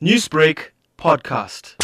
Newsbreak podcast.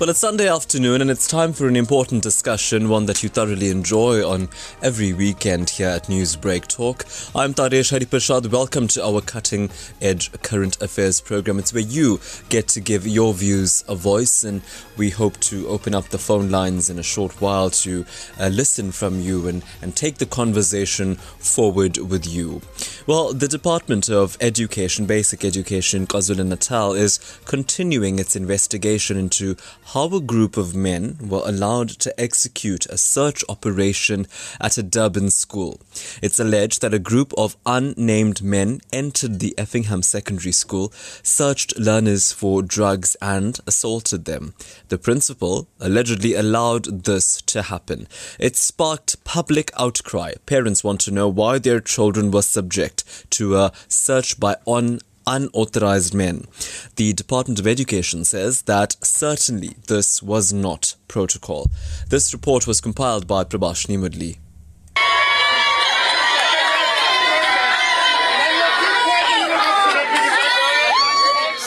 Well, it's Sunday afternoon and it's time for an important discussion, one that you thoroughly enjoy on every weekend here at Newsbreak Talk. I'm Taresh Harreeparshad. Welcome to our Cutting Edge Current Affairs program. It's where you get to give your views a voice, and we hope to open up the phone lines in a short while to uh, listen from you and, and take the conversation forward with you. Well, the Department of Education, Basic Education, KwaZulu Natal, is continuing its investigation into how a group of men were allowed to execute a search operation at a Durban school. It's alleged that a group of unnamed men entered the Effingham Secondary School, searched learners for drugs, and assaulted them. The principal allegedly allowed this to happen. It sparked public outcry. Parents want to know why their children were subject to a search by on unauthorized men. The Department of Education says that certainly this was not protocol. This report was compiled by Prabashni Moodley.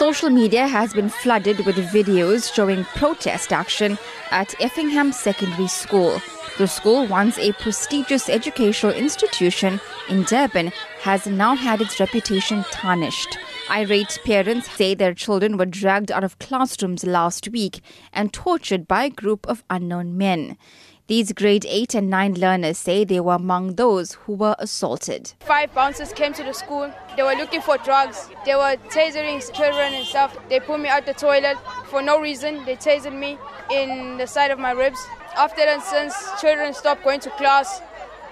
Social media has been flooded with videos showing protest action at Effingham Secondary School. The school, once a prestigious educational institution in Durban, has now had its reputation tarnished. Irate parents say their children were dragged out of classrooms last week and tortured by a group of unknown men. These grade 8 and 9 learners say they were among those who were assaulted. Five bouncers came to the school. They were looking for drugs. They were tasering children and stuff. They pulled me out the toilet for no reason. They tasered me in the side of my ribs. After that, since children stopped going to class,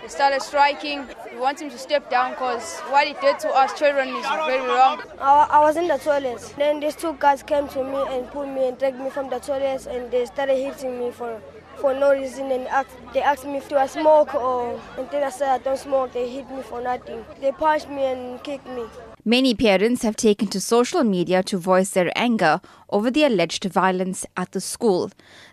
they started striking. We want him to step down because what he did to us children is very wrong. I, I was in the toilet. Then these two guys came to me and pulled me and dragged me from the toilet and they started hitting me for for no reason and asked, they asked me if I smoke or and then I said I don't smoke. They hit me for nothing. They punched me and kicked me. Many parents have taken to social media to voice their anger over the alleged violence at the school.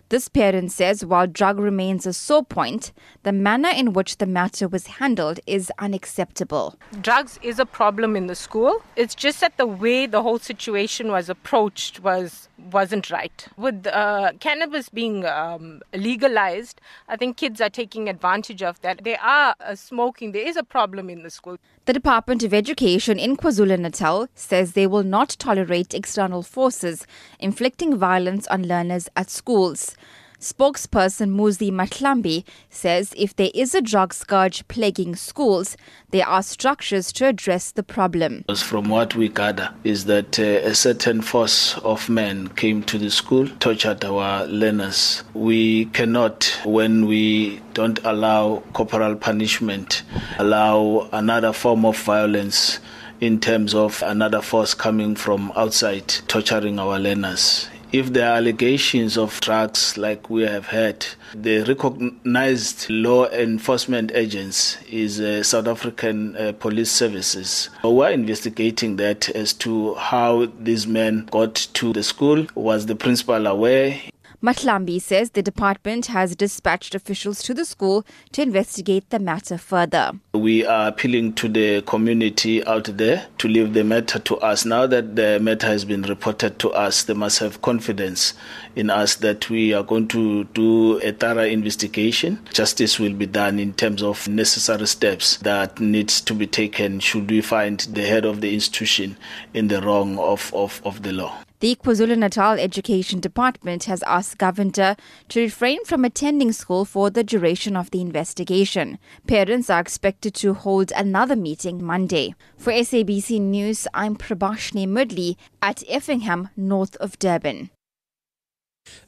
This parent says while drug remains a sore point, the manner in which the matter was handled is unacceptable. Drugs is a problem in the school. It's just that the way the whole situation was approached was wasn't right. With uh, cannabis being um, legalized, I think kids are taking advantage of that. They are uh, smoking. There is a problem in the school. The Department of Education in KwaZulu Natal says they will not tolerate external forces inflicting violence on learners at schools. Spokesperson Muzi Mahlambi says if there is a drug scourge plaguing schools, there are structures to address the problem. From what we gather is that uh, a certain force of men came to the school, tortured our learners. We cannot, when we don't allow corporal punishment, allow another form of violence in terms of another force coming from outside torturing our learners if there are allegations of drugs like we have heard, the recognized law enforcement agents is uh, South African uh, Police Services. We're investigating that as to how these men got to the school. Was the principal aware? Mahlambi says the department has dispatched officials to the school to investigate the matter further. We are appealing to the community out there to leave the matter to us. Now that the matter has been reported to us, they must have confidence in us that we are going to do a thorough investigation. Justice will be done in terms of necessary steps that needs to be taken should we find the head of the institution in the wrong of, of, of the law. The KwaZulu Natal Education Department has asked Governor to refrain from attending school for the duration of the investigation. Parents are expected to hold another meeting Monday. For SABC News, I'm Prabashni Moodley at Effingham, north of Durban.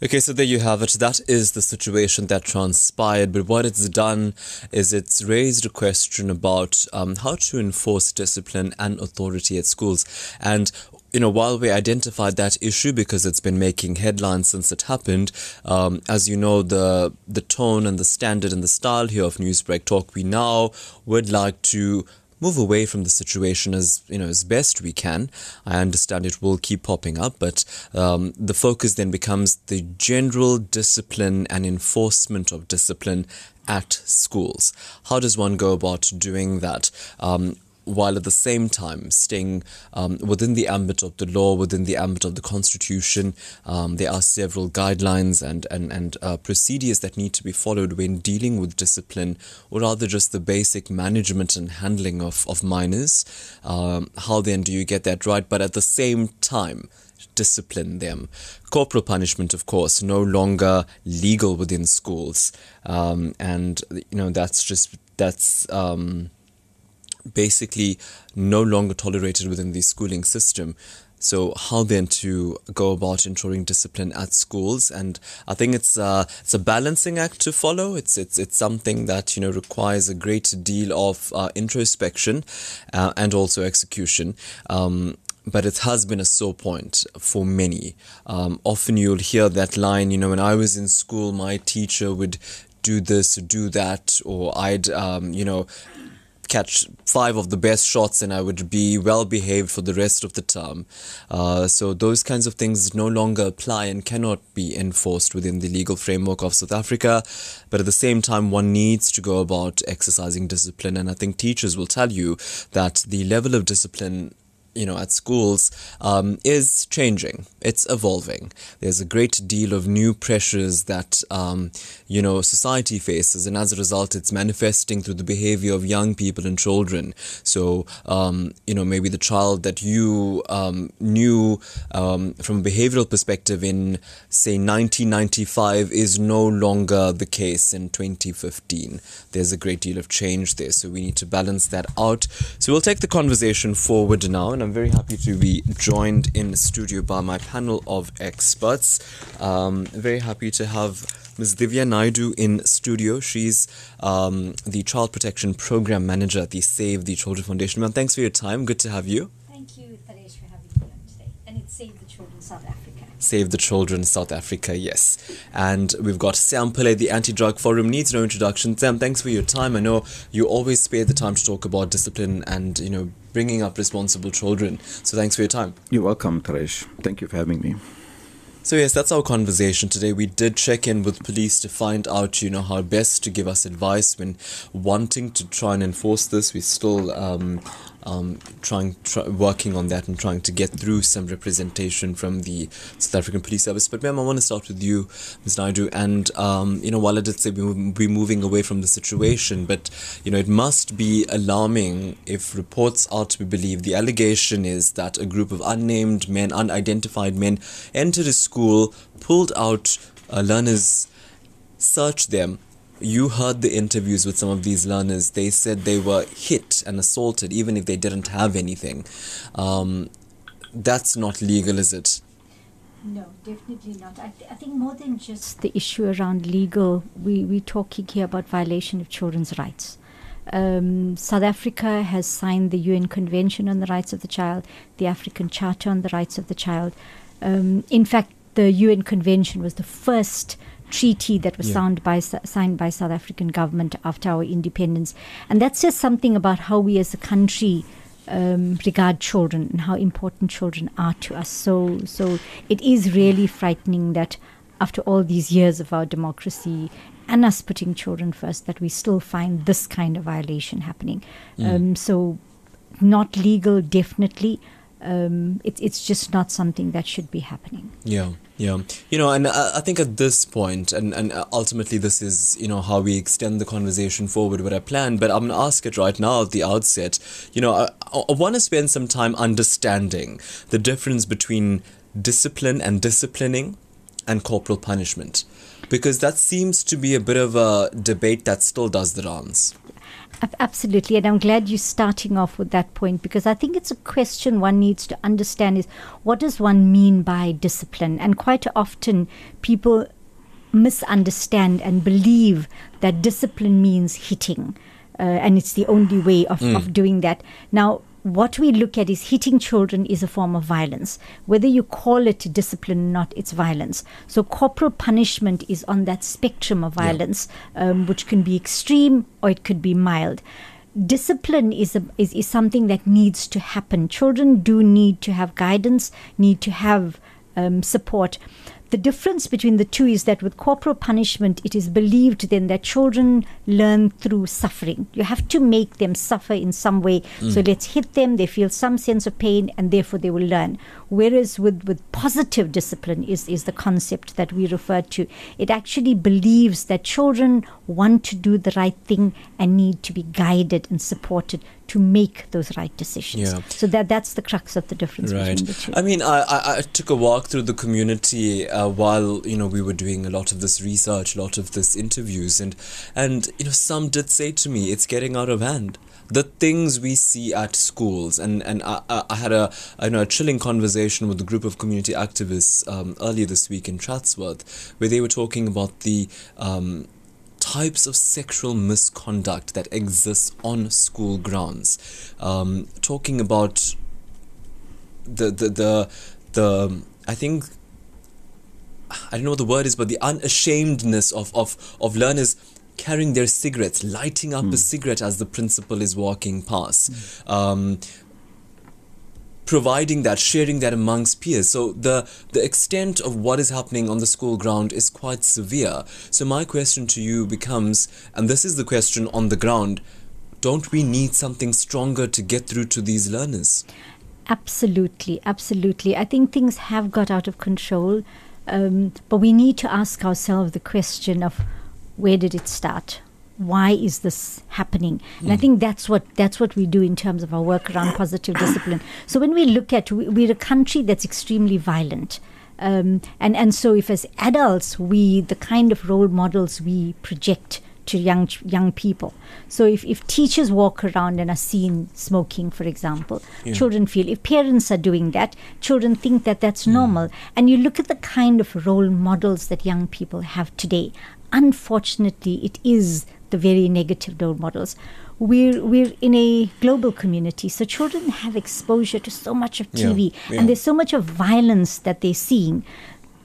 Okay, so there you have it. That is the situation that transpired. But what it's done is it's raised a question about um, how to enforce discipline and authority at schools. And you know, while we identified that issue because it's been making headlines since it happened, um, as you know, the the tone and the standard and the style here of Newsbreak Talk, we now would like to move away from the situation as you know as best we can. I understand it will keep popping up, but um, the focus then becomes the general discipline and enforcement of discipline at schools. How does one go about doing that? Um, while at the same time staying um, within the ambit of the law, within the ambit of the constitution. Um, there are several guidelines and and and uh, procedures that need to be followed when dealing with discipline, or rather just the basic management and handling of of minors. Um, how then do you get that right? But at the same time discipline them. Corporal punishment, of course, no longer legal within schools, um, and you know that's just that's um, basically no longer tolerated within the schooling system. So how then to go about ensuring discipline at schools? And I think it's a, it's a balancing act to follow. It's it's it's something that you know requires a great deal of uh, introspection uh, and also execution. Um, but it has been a sore point for many. Um, often you'll hear that line, you know, when I was in school, my teacher would do this, do that, or I'd, um, you know, catch five of the best shots and I would be well behaved for the rest of the term. Uh, so those kinds of things no longer apply and cannot be enforced within the legal framework of South Africa. But at the same time, one needs to go about exercising discipline. And I think teachers will tell you that the level of discipline you know at schools um, is changing it's evolving there's a great deal of new pressures that um, you know society faces and as a result it's manifesting through the behavior of young people and children. So um, you know maybe the child that you um, knew um, from a behavioral perspective in say 1995 is no longer the case in 2015 there's a great deal of change there so we need to balance that out. So we'll take the conversation forward now and I'm very happy to be joined in studio by my panel of experts. Um, very happy to have Ms. Divya Naidu in studio. She's um, the Child Protection Program Manager at the Save the Children Foundation. Ma'am, thanks for your time. Good to have you. Thank you, Taresh, for having me on today. And it's Save the Children South Africa. Save the Children South Africa, yes. And we've got Sam Pillay, the Anti Drug Forum. Needs no introduction. Sam, thanks for your time. I know you always spare the time to talk about discipline and, you know, bringing up responsible children. So thanks for your time. You're welcome, Taresh. Thank you for having me. So yes, that's our conversation today. We did check in with police to find out, you know, how best to give us advice when wanting to try and enforce this. We still um, um, trying try, working on that and trying to get through some representation from the South African Police Service. But ma'am, I want to start with you, Ms. Naidu. And um, you know, while I did say we be moving away from the situation, but you know, it must be alarming if reports are to be believed. The allegation is that a group of unnamed men, unidentified men, entered a school, pulled out uh, learners, searched them you heard the interviews with some of these learners. They said they were hit and assaulted, even if they didn't have anything. Um, that's not legal, is it? No, definitely not. I, th- I think more than just the issue around legal, we, we're talking here about violation of children's rights. Um, South Africa has signed the UN Convention on the Rights of the Child, the African Charter on the Rights of the Child. Um, in fact, the UN Convention was the first treaty that was yeah. signed by signed by South African government after our independence, and that says something about how we as a country um, regard children and how important children are to us. So, so it is really frightening that after all these years of our democracy and us putting children first, that we still find this kind of violation happening. Mm. Um, so, not legal, definitely. Um, it, it's just not something that should be happening. Yeah. Yeah, you know, and I, I think at this point, and and uh, ultimately this is you know how we extend the conversation forward. What I plan, but I'm gonna ask it right now at the outset. You know, uh, I, I want to spend some time understanding the difference between discipline and disciplining, and corporal punishment, because that seems to be a bit of a debate that still does the rounds. Absolutely, and I'm glad you're starting off with that point because I think it's a question one needs to understand is what does one mean by discipline? And quite often people misunderstand and believe that discipline means hitting. Uh, and it's the only way of, mm. of doing that. Now, what we look at is hitting children is a form of violence. Whether you call it discipline or not, it's violence. So corporal punishment is on that spectrum of violence, yeah. um, which can be extreme or it could be mild. Discipline is, a, is is something that needs to happen. Children do need to have guidance, need to have um, support. The difference between the two is that with corporal punishment, it is believed then that children learn through suffering. You have to make them suffer in some way. Mm. So let's hit them, they feel some sense of pain, and therefore they will learn. Whereas with, with positive discipline is, is the concept that we refer to. It actually believes that children want to do the right thing and need to be guided and supported to make those right decisions. Yeah. So that that's the crux of the difference right. between the two. I mean, I, I, I took a walk through the community uh, while you know we were doing a lot of this research, a lot of this interviews, and and you know some did say to me, it's getting out of hand the things we see at schools and and I, I had a I know a chilling conversation with a group of community activists um, earlier this week in Chatsworth where they were talking about the um, types of sexual misconduct that exists on school grounds. Um, talking about the the the the I think I don't know what the word is, but the unashamedness of of of learners carrying their cigarettes, lighting up mm. a cigarette as the principal is walking past. Mm. Um, providing that, sharing that amongst peers. So the the extent of what is happening on the school ground is quite severe. So my question to you becomes, and this is the question on the ground, don't we need something stronger to get through to these learners? Absolutely, absolutely. I think things have got out of control, um, but we need to ask ourselves the question of where did it start? why is this happening and mm. i hmm. think that's what that's what we do in terms of our work around positive discipline so when we look at we, are a country that's extremely violent um, and and so if as adults we the kind of role models we project to young young people. So if, if teachers walk around and are seen smoking, for example, yeah. children feel. If parents are doing that, children think that that's mm. normal. And you look at the kind of role models that young people have today. Unfortunately, it is the very negative role models. We're we're in a global community, so children have exposure to so much of TV, yeah, yeah. and there's so much of violence that they're seeing.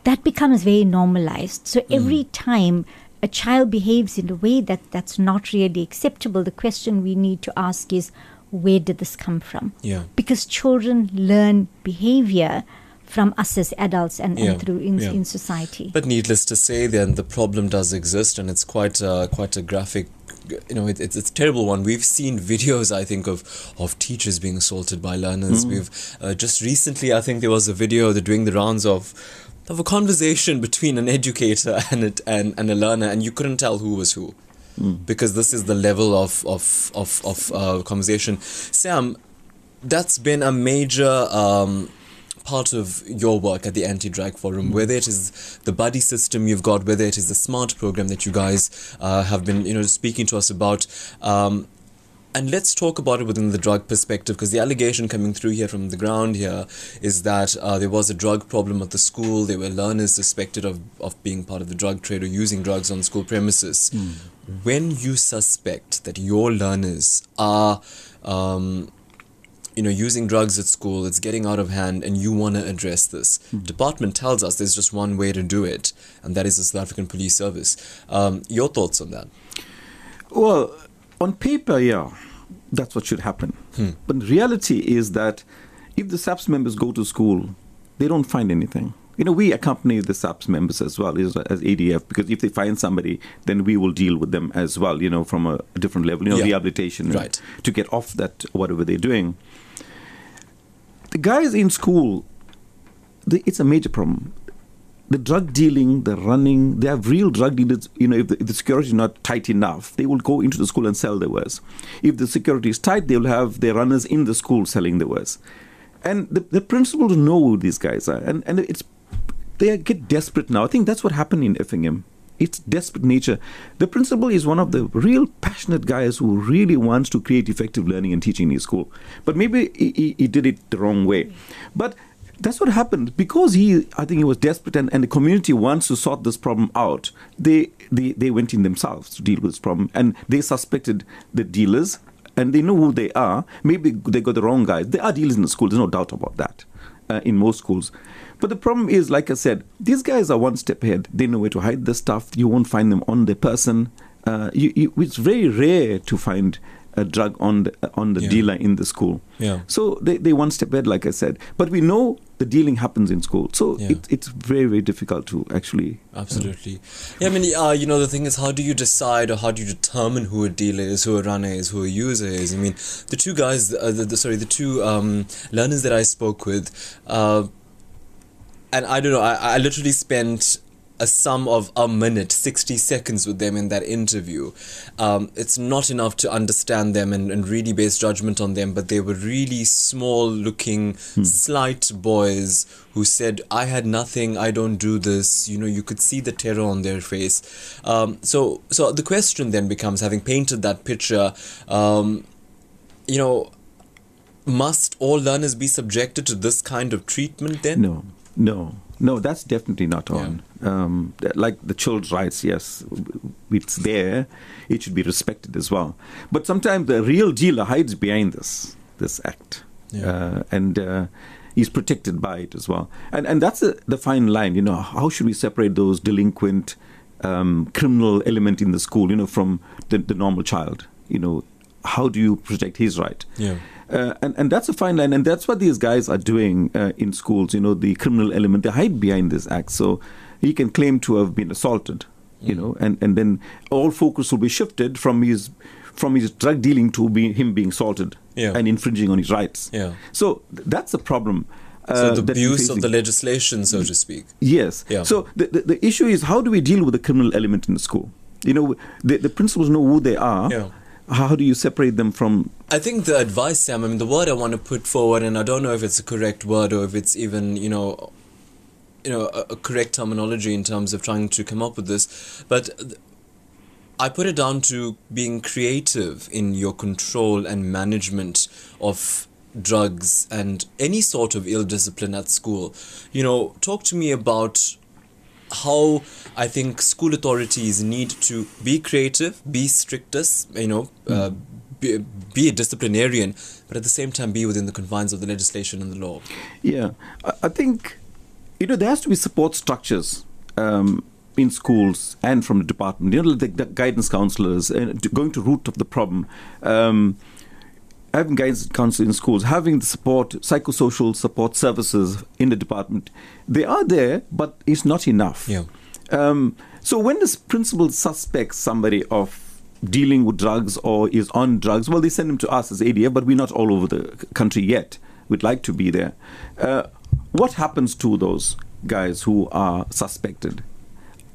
That becomes very normalized. So mm. every time a child behaves in a way that that's not really acceptable, the question we need to ask is, where did this come from? Yeah. Because children learn behavior from us as adults and, yeah, and through in, yeah. in society. But needless to say, then the problem does exist, and it's quite a, quite a graphic. You know, it, it's it's a terrible one. We've seen videos, I think, of of teachers being assaulted by learners. Mm. We've uh, just recently, I think, there was a video that doing the rounds of of a conversation between an educator and a, and, and a learner, and you couldn't tell who was who. Mm. Because this is the level of of of, of uh, conversation. Sam, that's been a major um, part of your work at the Anti Drug Forum, whether it is the buddy system you've got, whether it is the SMART program that you guys uh, have been, you know, speaking to us about. Um, and let's talk about it within the drug perspective because the allegation coming through here from the ground here is that uh, there was a drug problem at the school. There were learners suspected of, of being part of the drug trade or using drugs on school premises. Mm. When you suspect that your learners are um, you know, using drugs at school, it's getting out of hand, and you want to address this. Mm-hmm. Department tells us there's just one way to do it, and that is the South African Police Service. Um, your thoughts on that? Well, on paper, yeah, that's what should happen. Hmm. But reality is that if the SAPS members go to school, they don't find anything. You know, we accompany the SAPS members as well as, as ADF because if they find somebody, then we will deal with them as well. You know, from a, a different level. You know, yeah. rehabilitation, right. to get off that whatever they're doing the guys in school, the, it's a major problem. The drug dealing, the running, they have real drug dealers. You know, if the, if the, security is not tight enough, they will go into the school and sell the wares. If the security is tight, they will have their runners in the school selling the wares. And the, the principals know who these guys are, and, and it's they get desperate now. I think that's what happened in Effingham its desperate nature. The principal is one of the real passionate guys who really wants to create effective learning and teaching in his school. But maybe he, he did it the wrong way. But that's what happened because he i think he was desperate and, and the community wants to sort this problem out they, they they went in themselves to deal with this problem and they suspected the dealers and they know who they are maybe they got the wrong guys there are dealers in the school there's no doubt about that uh, in most schools but the problem is, like I said, these guys are one step ahead. They know where to hide the stuff. You won't find them on the person. Uh, you, you, it's very rare to find a drug on the, on the yeah. dealer in the school. Yeah. So they, they one step ahead, like I said. But we know the dealing happens in school. So Yeah. it, it's very, very difficult to actually. Absolutely. Yeah, I mean, uh, you know, the thing is, how do you decide or how do you determine who a dealer is, who a runner is, who a user is? I mean, the two guys, uh, the, the, sorry, the two um, learners that I spoke with, uh, and I don't know, I, I literally spent a sum of a minute, 60 seconds with them in that interview. Um, it's not enough to understand them and, and really base judgment on them, but they were really small looking, slight boys who said, I had nothing, I don't do this. You know, you could see the terror on their face. Um, so, so the question then becomes having painted that picture, um, you know, must all learners be subjected to this kind of treatment then? No, no, no, that's definitely not on. Um, like the children's rights, yes, it's there. It should be respected as well. But sometimes the real dealer hides behind this this act, Yeah. uh, and uh, he's protected by it as well. And and that's the the fine line. You know, how should we separate those delinquent, um, criminal element in the school? You know, from the, the normal child. You know, how do you protect his right? Yeah. Uh, and, and that's a fine line, and that's what these guys are doing uh, in schools. You know, the criminal element, they hide behind this act. So he can claim to have been assaulted, you Mm. know, and, and then all focus will be shifted from his from his drug dealing to be, him being assaulted Yeah. and infringing on his rights. Yeah. So th- that's a problem. So uh, the that abuse of the legislation, so to speak. Yes. Yeah. So the, the, the issue is how do we deal with the criminal element in the school? You know, the, the principals know who they are. Yeah. How do you separate them from I think the advice, Sam, I mean, the word I want to put forward, and I don't know if it's a correct word or if it's even, you know, you know, a, a correct terminology in terms of trying to come up with this, but th- I put it down to being creative in your control and management of drugs and any sort of ill discipline at school. You know, talk to me about how I think school authorities need to be creative, be strictest, you know, uh, be, be a disciplinarian, but at the same time be within the confines of the legislation and the law. Yeah, I think you know there has to be support structures um, in schools and from the department. You know, the, the guidance counselors and going to root of the problem. Um, having guidance counselors in schools, having the support, psychosocial support services in the department, they are there, but it's not enough. Yeah. Um, so when this principal suspects somebody of dealing with drugs or is on drugs, well, they send them to us as ADF, but we're not all over the country yet. We'd like to be there. Uh, what happens to those guys who are suspected?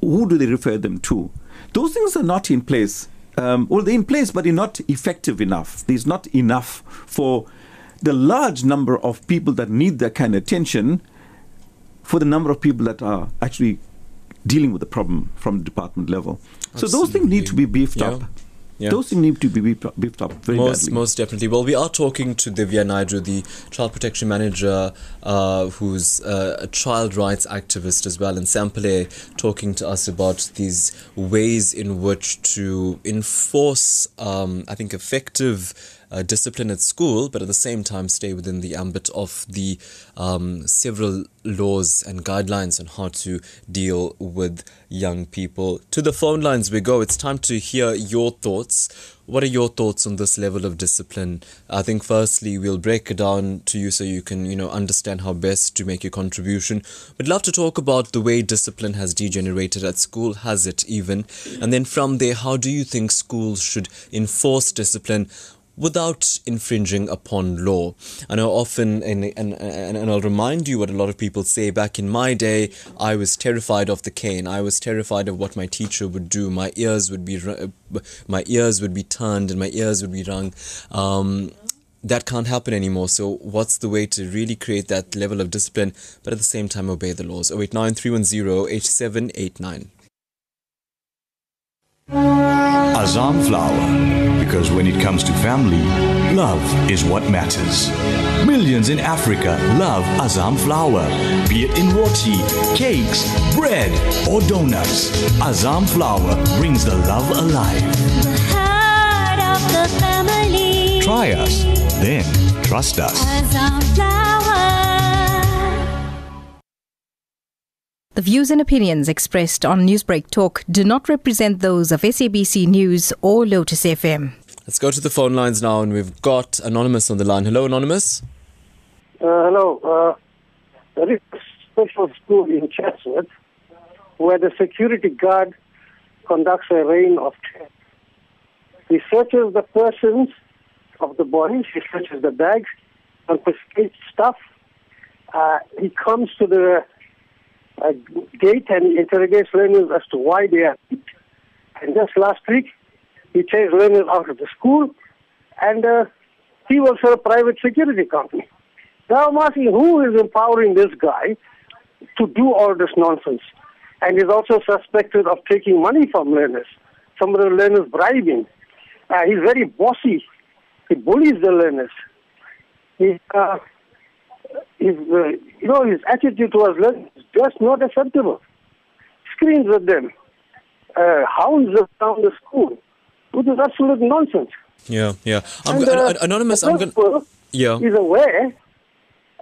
Who do they refer them to? Those things are not in place. Um, well, they're in place, but they're not effective enough. There's not enough for the large number of people that need that kind of attention for the number of people that are actually dealing with the problem from the department level. So those things need to be beefed Yeah. up. Yeah. Those things need to be beefed up, very most badly. most definitely. Well, we are talking to Divya Naidu, the child protection manager, uh, who's uh, a child rights activist as well, and Sam Pillay talking to us about these ways in which to enforce, um, I think, effective. Uh, discipline at school, but at the same time stay within the ambit of the um, several laws and guidelines on how to deal with young people. To the phone lines we go. It's time to hear your thoughts. What are your thoughts on this level of discipline? I think firstly we'll break it down to you so you can, you know, understand how best to make your contribution. We'd love to talk about the way discipline has degenerated at school, has it even? And then from there, how do you think schools should enforce discipline? Without infringing upon law. I know often, and, and, and, I'll remind you what a lot of people say back in my day, I was terrified of the cane. I was terrified of what my teacher would do. My ears would be, my ears would be turned and my ears would be wrung. Um, that can't happen anymore. So, what's the way to really create that level of discipline, but at the same time obey the laws? 089 310 8789. Azam flour, because when it comes to family, love is what matters. Millions in Africa love Azam flour, be it in roti, cakes, bread, or donuts. Azam flour brings the love alive. the. Try us, then trust us. The views and opinions expressed on Newsbreak Talk do not represent those of SABC News or Lotus FM. Let's go to the phone lines now, and we've got Anonymous on the line. Hello, Anonymous. Uh, hello. Uh, there is a special school in Chatsworth where the security guard conducts a rain of tests. He searches the persons of the boys, he searches the bags, confiscates stuff. Uh, he comes to the uh, gate and interrogates learners as to why they are. And just last week, he chased learners out of the school, and uh, he works for a private security company. Now I'm asking who is empowering this guy to do all this nonsense? And he's also suspected of taking money from learners. Some of the learners bribing. Uh, he's very bossy. He bullies the learners. He, uh, his, uh, you know, his attitude towards is just not acceptable. Screams at them, uh, hounds around the school, which is absolute nonsense. Yeah, yeah. I'm, And, uh, an- anonymous. I'm going. principal Yeah. is aware,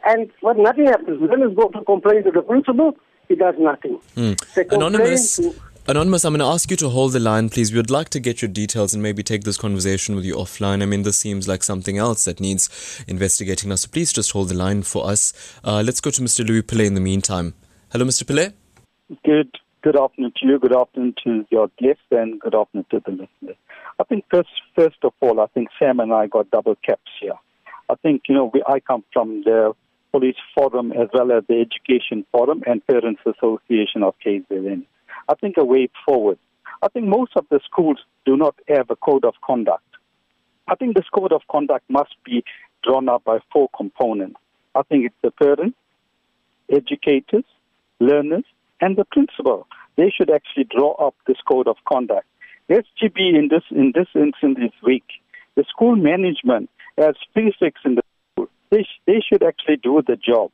and but nothing happens. Then Learners go to complain to the principal. He does nothing. They Anonymous. to- Anonymous, I'm going to ask you to hold the line, please. We would like to get your details and maybe take this conversation with you offline. I mean, this seems like something else that needs investigating now. So please just hold the line for us. Uh, let's go to Mr. Louis Pillay in the meantime. Hello, Mr. Pillay. Good good afternoon to you, good afternoon to your guests, and good afternoon to the listeners. I think first first of all, I think Sam and I got double caps here. I think, you know, we, I come from the Police Forum as well as the Education Forum and Parents Association of KZN. I think a way forward. I think most of the schools do not have a code of conduct. I think this code of conduct must be drawn up by four components. I think it's the parents, educators, learners, and the principal. They should actually draw up this code of conduct. SGB in this in this instance is weak. The school management as prefects in the school, they, sh- they should actually do the job.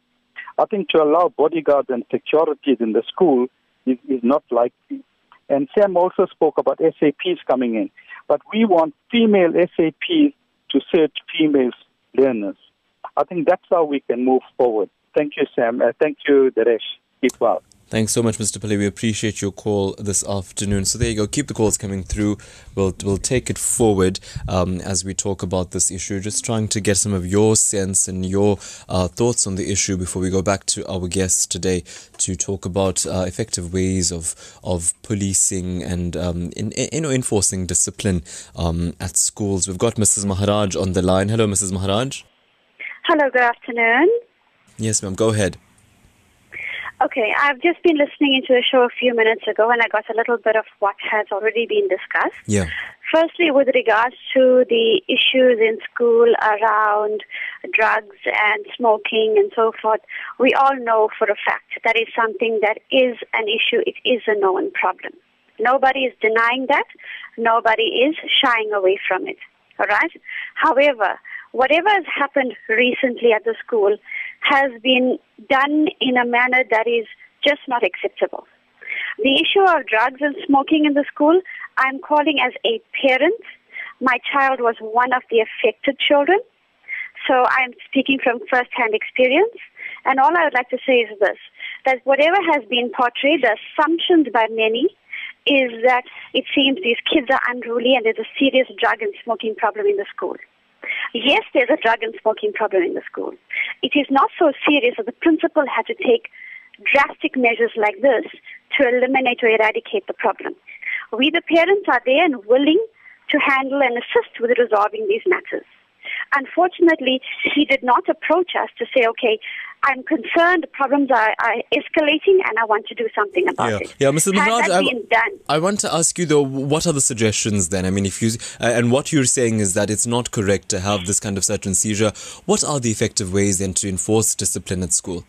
I think to allow bodyguards and securities in the school is, is not likely. And Sam also spoke about SAPs coming in. But we want female SAPs to search female learners. I think that's how we can move forward. Thank you, Sam. Uh, thank you, Taresh. Keep well. Thanks so much, Mr. Pillay. We appreciate your call this afternoon. So there you go. Keep the calls coming through. We'll we'll take it forward um, as we talk about this issue. Just trying to get some of your sense and your uh, thoughts on the issue before we go back to our guests today to talk about uh, effective ways of of policing and um, in, in, you know enforcing discipline um, at schools. We've got Mrs. Maharaj on the line. Hello, Mrs. Maharaj. Hello, good afternoon. Yes, ma'am. Go ahead. Okay, I've just been listening into a show a few minutes ago and I got a little bit of what has already been discussed. Yeah. Firstly, with regards to the issues in school around drugs and smoking and so forth, we all know for a fact that is something that is an issue. It is a known problem. Nobody is denying that. Nobody is shying away from it. All right? However, whatever has happened recently at the school has been done in a manner that is just not acceptable. The issue of drugs and smoking in the school, I'm calling as a parent. My child was one of the affected children. So I'm speaking from first-hand experience. And all I would like to say is this, that whatever has been portrayed, the assumptions by many, is that it seems these kids are unruly and there's a serious drug and smoking problem in the school. Yes, there's a drug and smoking problem in the school. It is not so serious that the principal had to take drastic measures like this to eliminate or eradicate the problem. We, the parents, are there and willing to handle and assist with resolving these matters. Unfortunately, he did not approach us to say, okay, I'm concerned, the problems are, are escalating, and I want to do something about Yeah, it. yeah, Mrs. Had I, I want to ask you though, what are the suggestions then? I mean, if you uh, and what you're saying is that it's not correct to have this kind of search and seizure. What are the effective ways then to enforce discipline at school?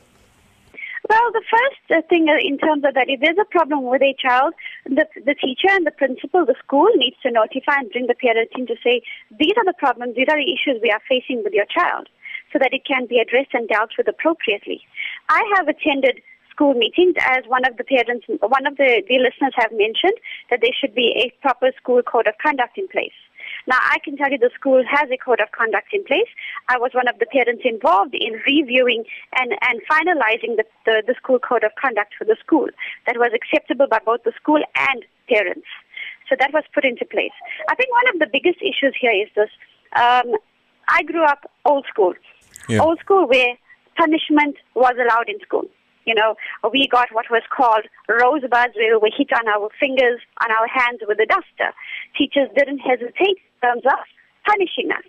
Well, the first uh, thing uh, in terms of that, if there's a problem with a child, the, the teacher and the principal, the school needs to notify and bring the parent in to say, these are the problems, these are the issues we are facing with your child, so that it can be addressed and dealt with appropriately. I have attended school meetings as one of the parents, one of the, the listeners have mentioned that there should be a proper school code of conduct in place. Now, I can tell you the school has a code of conduct in place. I was one of the parents involved in reviewing and, and finalizing the, the, the school code of conduct for the school that was acceptable by both the school and parents. So that was put into place. I think one of the biggest issues here is this. Um, I grew up old school. Yeah. Old school where punishment was allowed in school. You know, we got what was called rosebuds where we hit on our fingers, on our hands with a duster. Teachers didn't hesitate in terms of punishing us.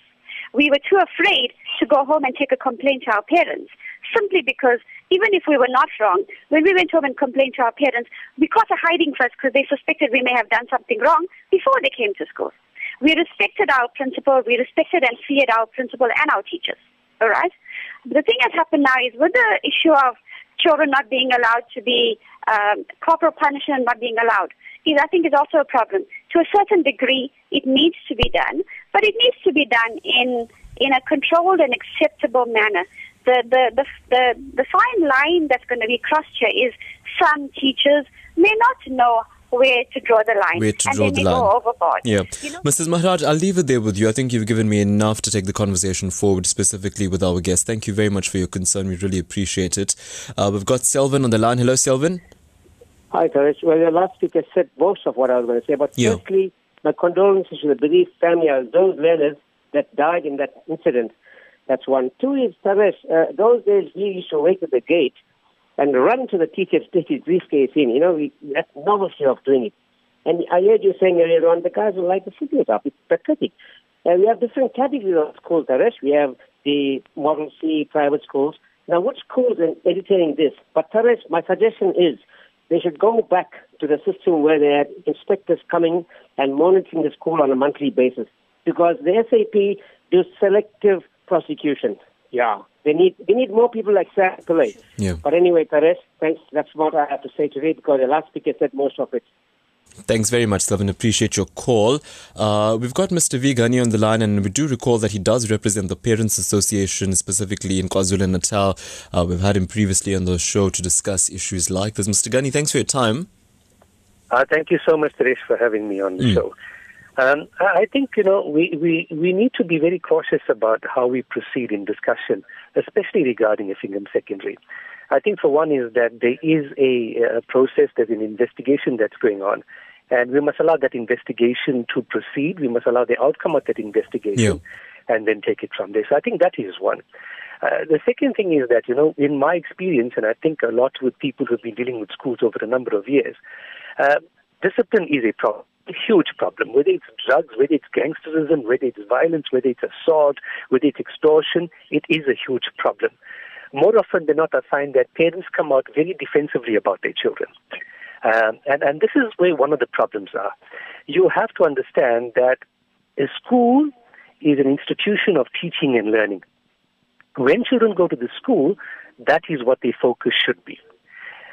We were too afraid to go home and take a complaint to our parents simply because even if we were not wrong, when we went home and complained to our parents, we caught a hiding first because they suspected we may have done something wrong before they came to school. We respected our principal, we respected and feared our principal and our teachers. All right? The thing that's happened now is with the issue of children not being allowed to be um, corporal punishment not being allowed is I think is also a problem. To a certain degree, it needs to be done, but it needs to be done in in a controlled and acceptable manner. The the the the, the fine line that's going to be crossed here is some teachers may not know where to draw the line, Where to and draw the line. go overboard. Yeah. Mrs. Maharaj, I'll leave it there with you. I think you've given me enough to take the conversation forward, specifically with our guest. Thank you very much for your concern. We really appreciate it. Uh, we've got Selvin on the line. Hello, Selvin. Hi, Taresh. Well, the last speaker said most of what I was going to say, but Yeah. firstly, my condolences to the bereaved family of those learners that died in that incident. That's one. Two is, Taresh, uh, those days we used to wait at the gate and run to the teacher to take his briefcase in. You know, we, that's novelty of doing it. And I heard you saying earlier on, the guys would like the it up. It's pathetic. And we have different categories of schools, Taresh. We have the Model C private schools. Now, what schools are entertaining this? But Taresh, my suggestion is they should go back to the system where they had inspectors coming and monitoring the school on a monthly basis. Because the SAP do selective prosecution. Yeah. They need they need more people like Sam Pillay. Yeah. But anyway, Taresh, thanks. That's what I have to say today because the last speaker said most of it. Thanks very much, Selvin. Appreciate your call. Uh, we've got Mr. V. Gani on the line, and we do recall that he does represent the Parents Association, specifically in KwaZulu Natal. Uh, we've had him previously on the show to discuss issues like this. Mr. Gani, thanks for your time. Uh, thank you so much, Teresh, for having me on the Mm. show. Um, I think you know we, we, we need to be very cautious about how we proceed in discussion, especially regarding Effingham Secondary. I think for one is that there is a, a process, there's an investigation that's going on, and we must allow that investigation to proceed. We must allow the outcome of that investigation, and then take it from there. So I think that is one. Uh, the second thing is that, you know, in my experience, and I think a lot with people who've been dealing with schools over a number of years, uh, discipline is a problem, a huge problem. Whether it's drugs, whether it's gangsterism, whether it's violence, whether it's assault, whether it's extortion, it is a huge problem. More often than not, I find that parents come out very defensively about their children. Um, and, and this is where one of the problems are. You have to understand that a school is an institution of teaching and learning. When children go to the school, that is what their focus should be.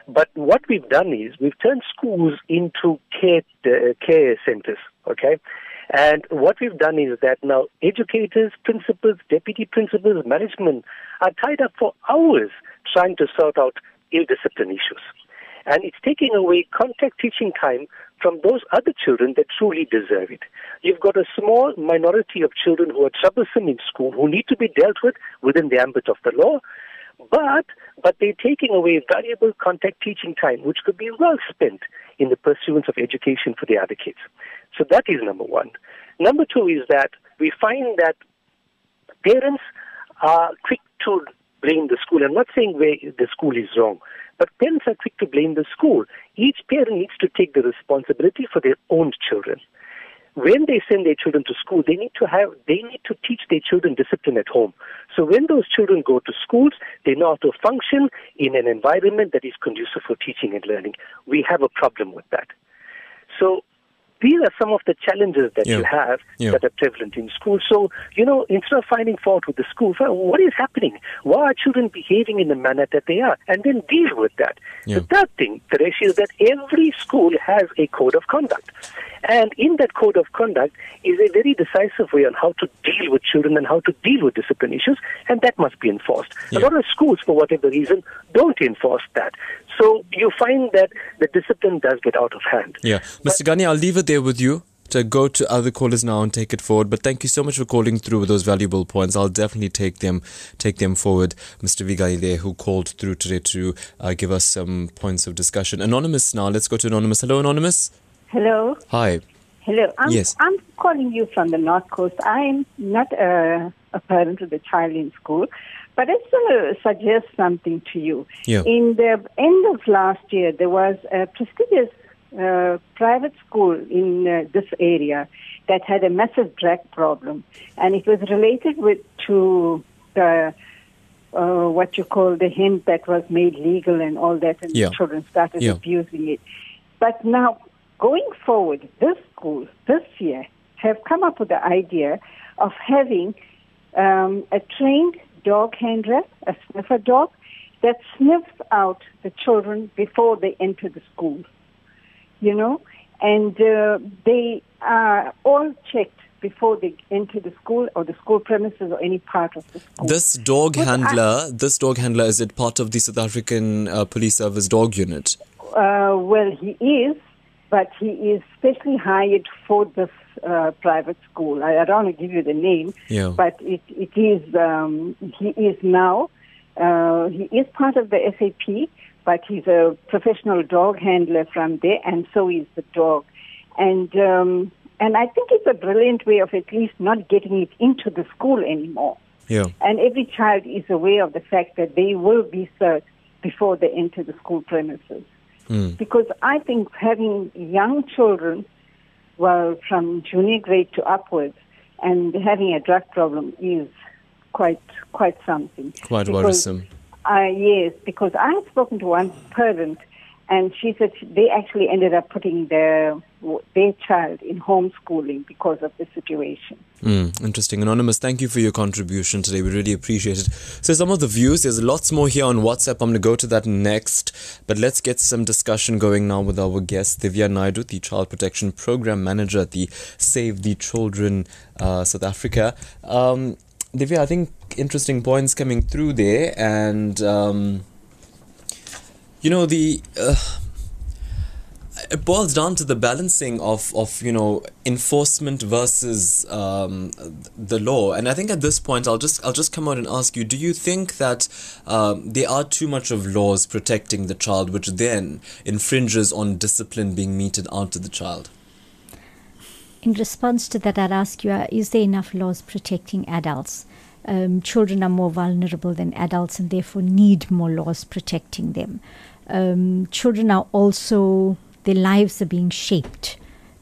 But what we've done is we've turned schools into care, uh, care centers, okay? And what we've done is that now educators, principals, deputy principals, management are tied up for hours trying to sort out ill discipline issues. And it's taking away contact teaching time from those other children that truly deserve it. You've got a small minority of children who are troublesome in school, who need to be dealt with within the ambit of the law, but but they're taking away valuable contact teaching time, which could be well spent in the pursuance of education for the other kids. So that is number one. Number two is that we find that parents are quick to blame the school. I'm not saying the school is wrong, but parents are quick to blame the school. Each parent needs to take the responsibility for their own children. When they send their children to school, they need to have they need to teach their children discipline at home. So when those children go to schools, they know how to function in an environment that is conducive for teaching and learning. We have a problem with that. So these are some of the challenges that Yeah. you have Yeah. that are prevalent in schools. So, you know, instead of finding fault with the school, what is happening? Why are children behaving in the manner that they are? And then deal with that. Yeah. The third thing, Teresh, is that every school has a code of conduct. And in that code of conduct is a very decisive way on how to deal with children and how to deal with discipline issues, and that must be enforced. A lot of schools, for whatever reason, don't enforce that. So you find that the discipline does get out of hand. Yeah. Mr. Gani, I'll leave it there with you to go to other callers now and take it forward. But thank you so much for calling through with those valuable points. I'll definitely take them take them forward. Mr. Vigaile, who called through today to uh, give us some points of discussion. Anonymous now. Let's go to Anonymous. Hello, Anonymous. Hello. Hi. Hello. I'm, Yes. I'm calling you from the North Coast. I'm not a, a parent of a child in school, But I just want to suggest something to you. Yeah. In the end of last year, there was a prestigious uh, private school in uh, this area that had a massive drug problem, and it was related with to the uh, what you call the hemp that was made legal and all that, and Yeah. children started Yeah. abusing it. But now, going forward, this school this year have come up with the idea of having um, a trained dog handler, a sniffer dog, that sniffs out the children before they enter the school. You know, and uh, they are all checked before they enter the school or the school premises or any part of the school. This dog I- handler, this dog handler, is it part of the South African uh, Police Service dog unit? Uh, well, he is, but he is specially hired for this uh, private school. I, I don't want to give you the name, Yeah. but it, it is. Um, he is now. Uh, he is part of the SAP, but he's a professional dog handler from there, and so is the dog. And um, and I think it's a brilliant way of at least not getting it into the school anymore. Yeah. And every child is aware of the fact that they will be searched before they enter the school premises. Mm. Because I think having young children, well, from junior grade to upwards, and having a drug problem is quite quite something. Quite Because- worrisome. Uh, yes, because I had spoken to one parent, and she said they actually ended up putting their their child in homeschooling because of the situation. Mm, interesting. Anonymous, thank you for your contribution today. We really appreciate it. So, some of the views, there's lots more here on WhatsApp. I'm going to go to that next. But let's get some discussion going now with our guest, Divya Naidu, the Child Protection Program Manager at the Save the Children uh, South Africa. Um, Divya, I think interesting points coming through there. And, um, you know, the. Uh, it boils down to the balancing of, of you know enforcement versus um, the law and I think at this point I'll just I'll just come out and ask you do you think that um, there are too much of laws protecting the child which then infringes on discipline being meted out to the child In response to that, I'd ask you: uh, Is there enough laws protecting adults? Um, children are more vulnerable than adults, and therefore need more laws protecting them. Um, children are also their lives are being shaped,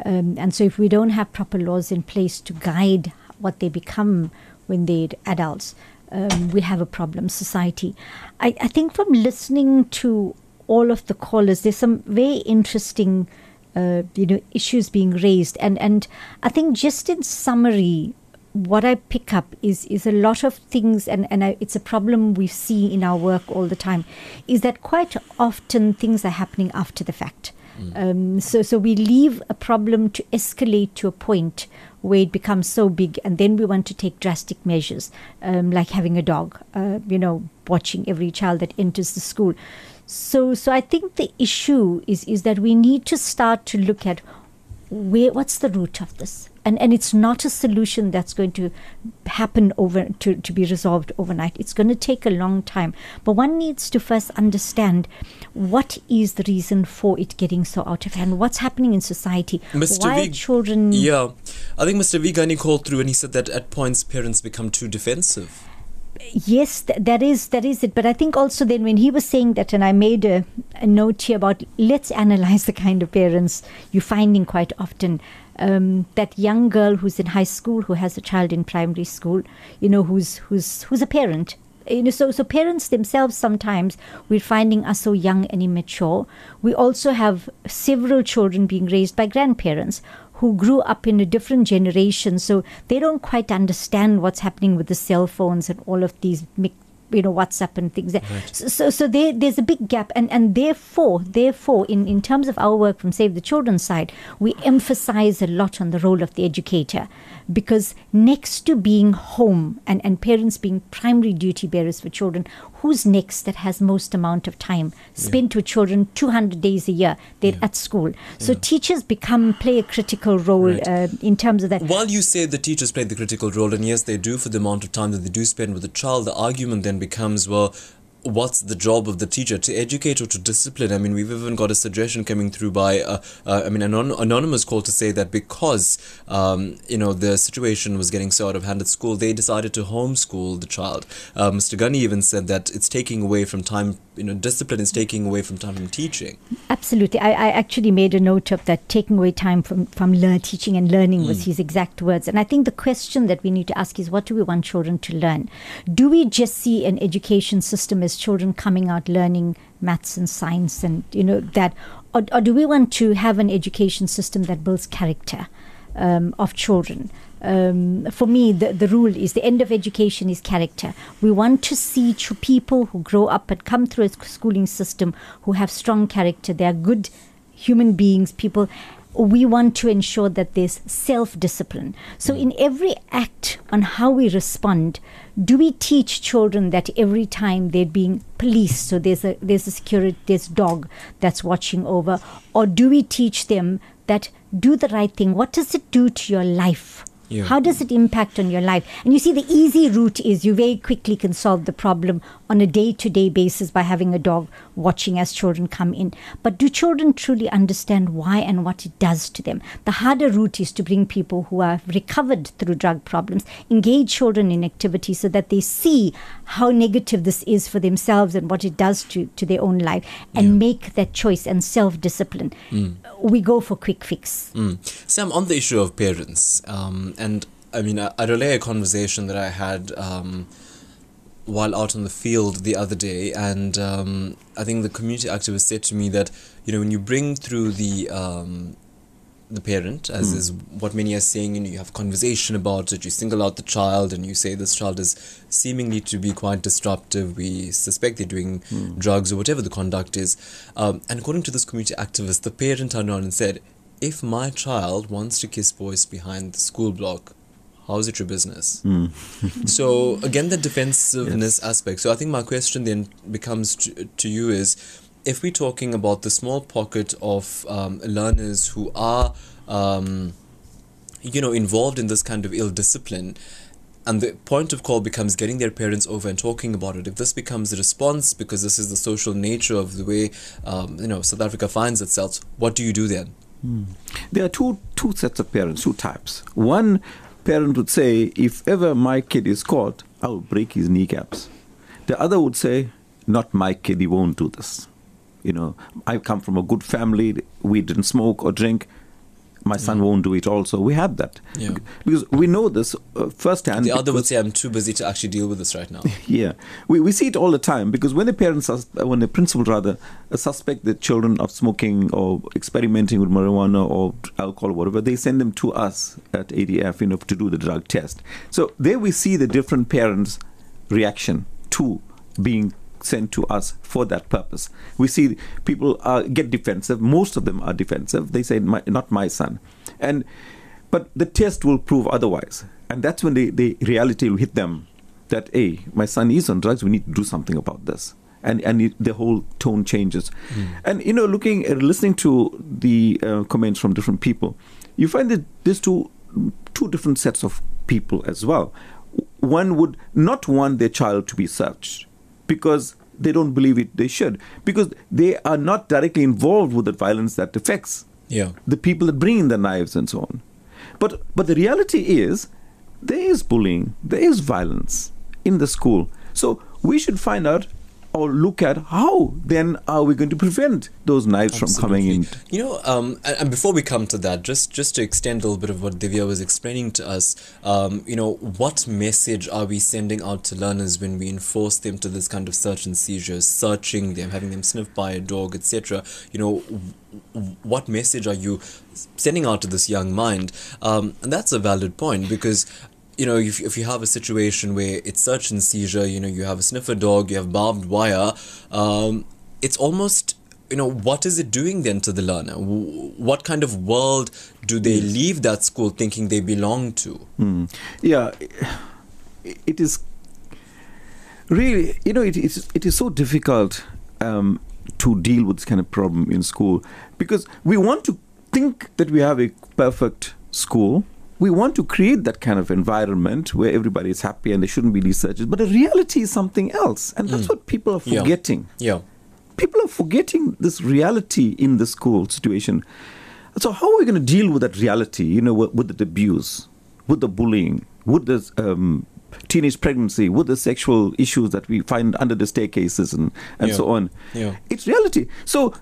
um, and so if we don't have proper laws in place to guide what they become when they're adults, um, we have a problem. Society. I, I think from listening to all of the callers, there's some very interesting uh, you know issues being raised and and I think just in summary what I pick up is is a lot of things and and I, it's a problem we see in our work all the time is that quite often things are happening after the fact. Um, so so we leave a problem to escalate to a point where it becomes so big and then we want to take drastic measures um, like having a dog uh, you know watching every child that enters the school. So so I think the issue is is that we need to start to look at where what's the root of this? And and it's not a solution that's going to happen over to, to be resolved overnight. It's going to take a long time. But one needs to first understand what is the reason for it getting so out of hand. What's happening in society? Mr. why are children yeah. I think Mr. Vigani called through and he said that at points parents become too defensive yes th- that is that is it. But i think also then when he was saying that and i made a, a note here about let's analyze the kind of parents you're finding quite often um, that young girl who's in high school who has a child in primary school you know who's who's who's a parent. You know, so so parents themselves sometimes we're finding are so young and immature. We also have several children being raised by grandparents who grew up in a different generation, so they don't quite understand what's happening with the cell phones and all of these. You know WhatsApp and things. That, So, so, so there, there's a big gap, and and therefore, therefore, in in terms of our work from Save the Children's side, we emphasize a lot on the role of the educator, because next to being home and and parents being primary duty bearers for children, who's next that has most amount of time spent with children 200 days a year? They're at school. So teachers become play a critical role Right. uh, in terms of that. While you say the teachers play the critical role, and yes, they do for the amount of time that they do spend with the child, the argument then becomes, well, what's the job of the teacher to educate or to discipline? I mean, we've even got a suggestion coming through by, uh, uh, I mean, an anonymous call to say that because um, you know the situation was getting so out of hand at school, they decided to homeschool the child. Uh, Mr. Gunny even said that it's taking away from time. You know, discipline is taking away from time from teaching. Absolutely. I, I actually made a note of that taking away time from, from learn, teaching and learning was Mm. his exact words. And I think the question that we need to ask is what do we want children to learn? Do we just see an education system as children coming out learning maths and science and, you know, that, or, or do we want to have an education system that builds character um, of children? Um, for me, the, the rule is the end of education is character. We want to see people who grow up and come through a schooling system who have strong character. They are good human beings, people. We want to ensure that there's self discipline. So, in every act on how we respond, do we teach children that every time they're being policed, so there's a there's a security, there's dog that's watching over, or do we teach them that do the right thing? What does it do to your life? Yeah. How does it impact on your life? And you see, the easy route is you very quickly can solve the problem on a day to day basis by having a dog watching as children come in. But do children truly understand why and what it does to them? The harder route is to bring people who are recovered through drug problems, engage children in activities so that they see how negative this is for themselves and what it does to, to their own life and make that choice and self discipline. Mm. We go for quick fix. Mm. Sam, on the issue of parents, um, and I mean, I, I relay a conversation that I had um, while out on the field the other day, and um, I think the community activist said to me that you know when you bring through the um, the parent, as Mm. is what many are saying, you know, you have conversation about it, you single out the child, and you say this child is seemingly to be quite disruptive. We suspect they're doing Mm. drugs or whatever the conduct is. Um, and according to this community activist, the parent turned around and said, "If my child wants to kiss boys behind the school block, how is it your business?" Mm. so again, the defensiveness aspect. So I think my question then becomes to, to you is, if we're talking about the small pocket of um, learners who are, um, you know, involved in this kind of ill discipline, and the point of call becomes getting their parents over and talking about it. If this becomes a response because this is the social nature of the way, um, you know, South Africa finds itself, what do you do then? Hmm. There are two two sets of parents, two types. One parent would say, if ever my kid is caught, I will break his kneecaps. The other would say, not my kid, he won't do this. You know, I come from a good family, we didn't smoke or drink. My son won't do it also. We have that. Yeah. Because we know this uh, firsthand. The other would say, I'm too busy to actually deal with this right now. yeah, we, we see it all the time because when the parents, sus- uh, when the principal rather, uh, suspect the children of smoking or experimenting with marijuana or alcohol or whatever, they send them to us at ADF, you know, to do the drug test. So there we see the different parents' reaction to being sent to us for that purpose. We see people uh, get defensive. Most of them are defensive. They say, my, "Not my son," and but the test will prove otherwise, and that's when the, the reality will hit them that hey, my son is on drugs. We need to do something about this, and and it, the whole tone changes. And you know, looking uh, listening to the uh, comments from different people, you find that there's two two different sets of people as well. One would not want their child to be searched because they don't believe it they should because they are not directly involved with the violence that affects Yeah. the people that bring in the knives and so on. But but the reality is there is bullying, there is violence in the school. So we should find out or look at how then are we going to prevent those knives from coming in. You know, um, and, before we come to that, just just to extend a little bit of what Divya was explaining to us, um, you know, what message are we sending out to learners when we enforce them to this kind of search and seizures, searching them, having them sniffed by a dog, etc. You know, what message are you sending out to this young mind? Um, and that's a valid point because you know, if, if you have a situation where it's search and seizure, you know, you have a sniffer dog, you have barbed wire, um, it's almost, you know, what is it doing then to the learner? What kind of world do they leave that school thinking they belong to? Hmm. Yeah, it is really, you know, it, it is it is so difficult um, to deal with this kind of problem in school because we want to think that we have a perfect school we want to create that kind of environment where everybody is happy and there shouldn't be these searches. But the reality is something else. And that's what people are Mm. Yeah. forgetting. Yeah. People are forgetting this reality in the school situation. So, how are we going to deal with that reality, you know, with, with the abuse, with the bullying, with the um, teenage pregnancy, with the sexual issues that we find under the staircases and, and Yeah. so on? Yeah. It's reality. So,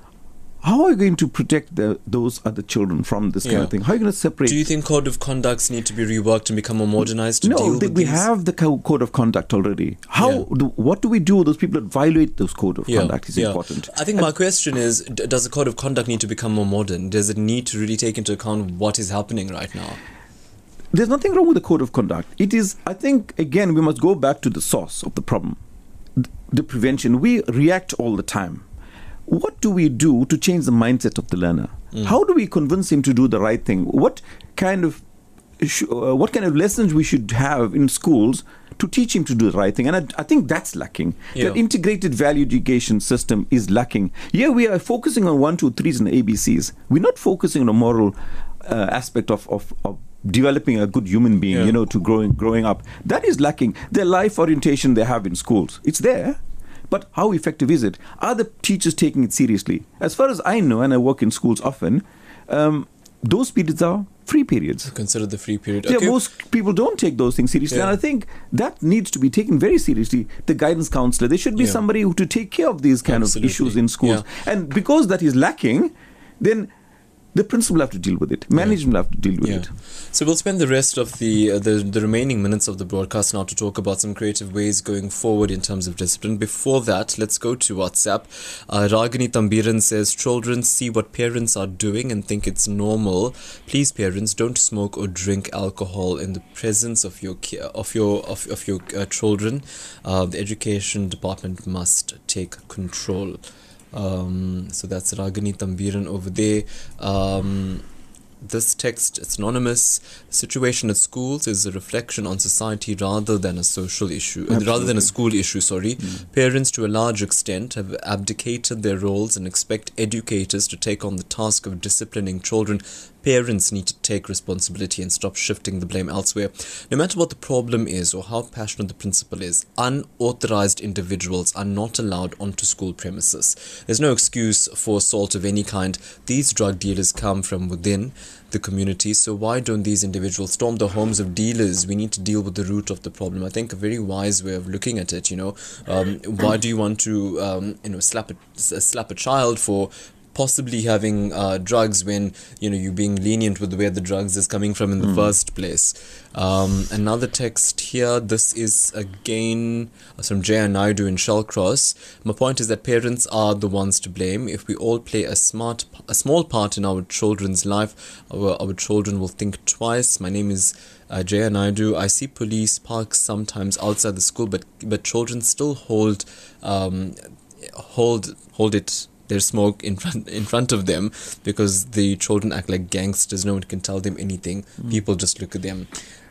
how are you going to protect the, those other children from this kind of thing? How are you going to separate? Do you think code of conducts need to be reworked and become more modernized to no, deal th- with we these? have the code of conduct already. How? Do, what do we do with those people that violate those code of conduct? Is yeah. important. I think my question is: Does the code of conduct need to become more modern? Does it need to really take into account what is happening right now? There's nothing wrong with the code of conduct. It is, I think, again, we must go back to the source of the problem, Th- the prevention. We react all the time. What do we do to change the mindset of the learner? Mm. How do we convince him to do the right thing? What kind of sh- uh, what kind of lessons we should have in schools to teach him to do the right thing? And I, I think that's lacking. Yeah. That integrated value education system is lacking. Yeah, we are focusing on one, two, threes, and ABCs. We're not focusing on a moral uh, aspect of, of, of developing a good human being, Yeah. you know, to growing growing up. That is lacking. The life orientation they have in schools, it's there. But how effective is it? Are the teachers taking it seriously? As far as I know, and I work in schools often, um, those periods are free periods. Consider the free period. Yeah, Okay. most people don't take those things seriously, Yeah. and I think that needs to be taken very seriously. The guidance counselor, there should be Yeah. somebody who to take care of these kind Absolutely. of issues in schools. And because that is lacking, then the principal have to deal with it. Management will have to deal with Yeah. it. So we'll spend the rest of the, uh, the the remaining minutes of the broadcast now to talk about some creative ways going forward in terms of discipline. Before that, let's go to WhatsApp. Uh, Ragini Tambiran says, "Children see what parents are doing and think it's normal. Please, parents, don't smoke or drink alcohol in the presence of your ki- of your of, of your uh, children. Uh, the education department must take control." Um, so that's Ragini Tambiran over there. Um, this text, it's anonymous. The situation at schools is a reflection on society rather than a social issue, uh, rather than a school issue, sorry. Parents, to a large extent, have abdicated their roles and expect educators to take on the task of disciplining children. Parents need to take responsibility and stop shifting the blame elsewhere. No matter what the problem is or how passionate the principal is, unauthorized individuals are not allowed onto school premises. There's no excuse for assault of any kind. These drug dealers come from within the community, so why don't these individuals storm the homes of dealers? We need to deal with the root of the problem. I think a very wise way of looking at it. You know, um, why do you want to, um, you know, slap a slap a child for? Possibly having uh, drugs when you know you're being lenient with where the drugs is coming from in the Mm. first place. Um, another text here. This is again uh, from Jaya Naidu in Shallcross. My point is that parents are the ones to blame. If we all play a smart, a small part in our children's life, our, our children will think twice. My name is uh, Jaya Naidu. I see police parks sometimes outside the school, but but children still hold um, hold hold it their smoke in front in front of them because the children act like gangsters. No one can tell them anything. People just look at them.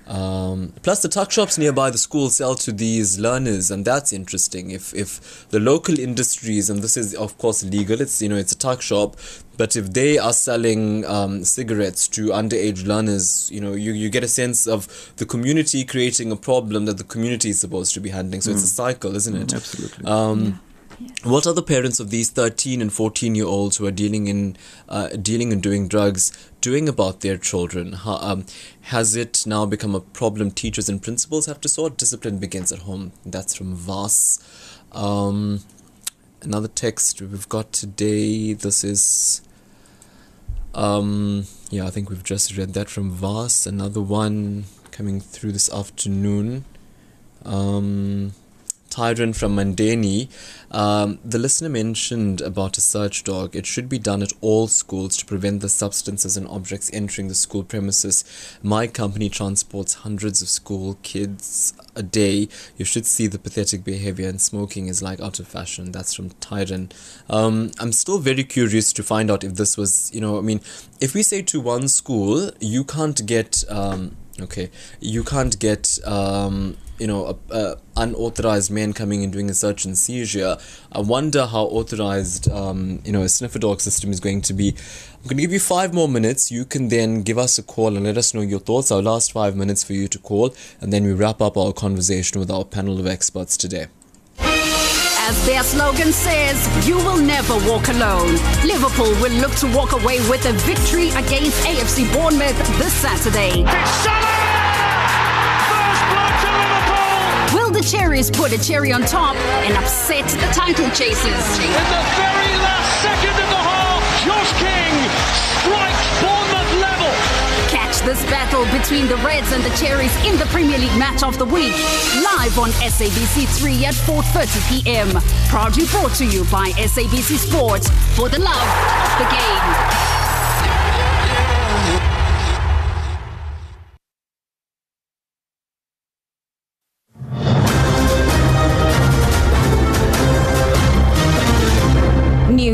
Um, plus, the tuck shops nearby the school sell to these learners, and that's interesting. If if the local industries, and this is of course legal, it's you know it's a tuck shop, but if they are selling um, cigarettes to underage learners, you know you, you get a sense of the community creating a problem that the community is supposed to be handling. So it's a Mm. cycle, isn't it? Mm, absolutely. Um, what are the parents of these 13 and 14 year olds who are dealing in uh, dealing and doing drugs doing about their children? How, um, has it now become a problem teachers and principals have to sort? Discipline begins at home. That's from Vas. Um, another text we've got today. This is. Um, yeah, I think we've just read that from Vas. Another one coming through this afternoon. Um, Tyron from Mandeni. Um, the listener mentioned about a search dog. It should be done at all schools to prevent the substances and objects entering the school premises. My company transports hundreds of school kids a day. You should see the pathetic behavior, and smoking is like out of fashion. That's from Tyron. Um, I'm still very curious to find out if this was, you know, I mean, if we say to one school, you can't get. Um, Okay, you can't get um, you know, uh, uh, unauthorized man coming and doing a search and seizure. I wonder how authorized, um, you know, a sniffer dog system is going to be. I'm going to give you five more minutes. You can then give us a call and let us know your thoughts. Our last five minutes for you to call, and then we wrap up our conversation with our panel of experts today. As their slogan says, you will never walk alone. Liverpool will look to walk away with a victory against AFC Bournemouth this Saturday. The Cherries put a cherry on top and upset the title chasers? In the very last second of the half, Josh King strikes Bournemouth level. Catch this battle between the Reds and the Cherries in the Premier League match of the week, live on SABC 3 at 4:30 p.m. Proudly brought to you by SABC Sports for the love of the game.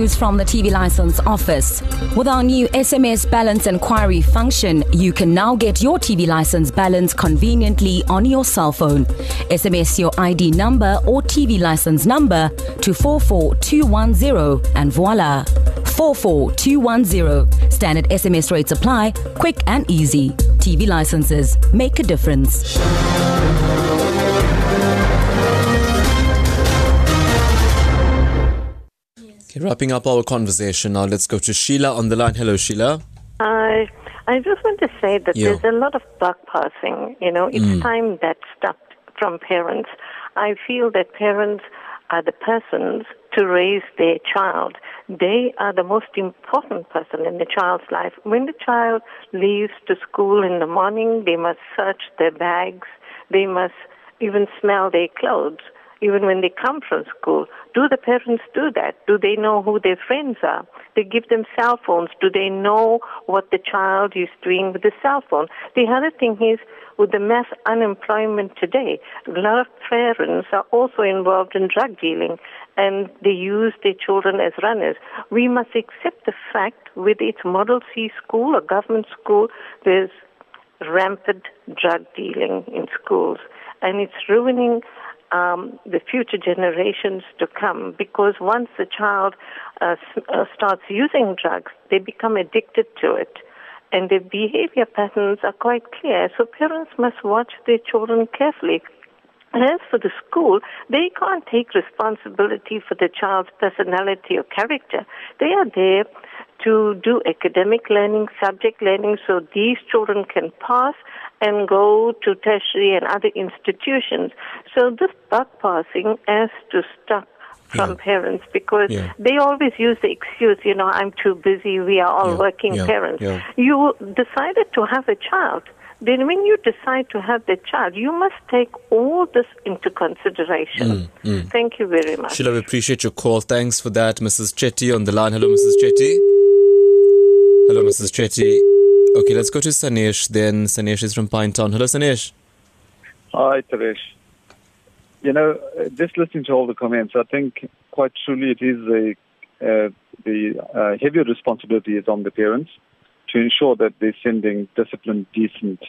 News from the TV license office. With our new SMS balance inquiry function, you can now get your TV license balance conveniently on your cell phone. SMS your ID number or TV license number to 44210 and voila. 44210. Standard SMS rates apply, quick and easy. TV licenses make a difference. Okay, wrapping up our conversation now, let's go to Sheila on the line. Hello, Sheila. I I just want to say that Yeah. there's a lot of buck passing. You know, it's Mm. time that stopped from parents. I feel that parents are the persons to raise their child. They are the most important person in the child's life. When the child leaves to school in the morning, they must search their bags. They must even smell their clothes. Even when they come from school, do the parents do that? Do they know who their friends are? They give them cell phones. Do they know what the child is doing with the cell phone? The other thing is, with the mass unemployment today, a lot of parents are also involved in drug dealing and they use their children as runners. We must accept the fact with its Model C school a government school, there's rampant drug dealing in schools and it's ruining um, the future generations to come because once the child uh, uh, starts using drugs, they become addicted to it. And their behavior patterns are quite clear. So parents must watch their children carefully. And as for the school, they can't take responsibility for the child's personality or character. They are there to do academic learning, subject learning, so these children can pass and go to tertiary and other institutions. So this buck passing has to stop from parents because Yeah. they always use the excuse, you know, I'm too busy, we are all working yeah, parents. yeah. You decided to have a child. Then when you decide to have the child, you must take all this into consideration. Mm, mm. Thank you very much. Sheila, we appreciate your call. Thanks for that, Mrs. Chetty on the line. Hello, Mrs. Chetty. Hello, Mrs. Chetty. Okay, let's go to Sanesh then. Sanesh is from Pinetown. Hello, Sanesh. Hi, Taresh. You know, just listening to all the comments, I think quite truly it is a uh, the uh, heavier responsibility is on the parents to ensure that they're sending disciplined, decent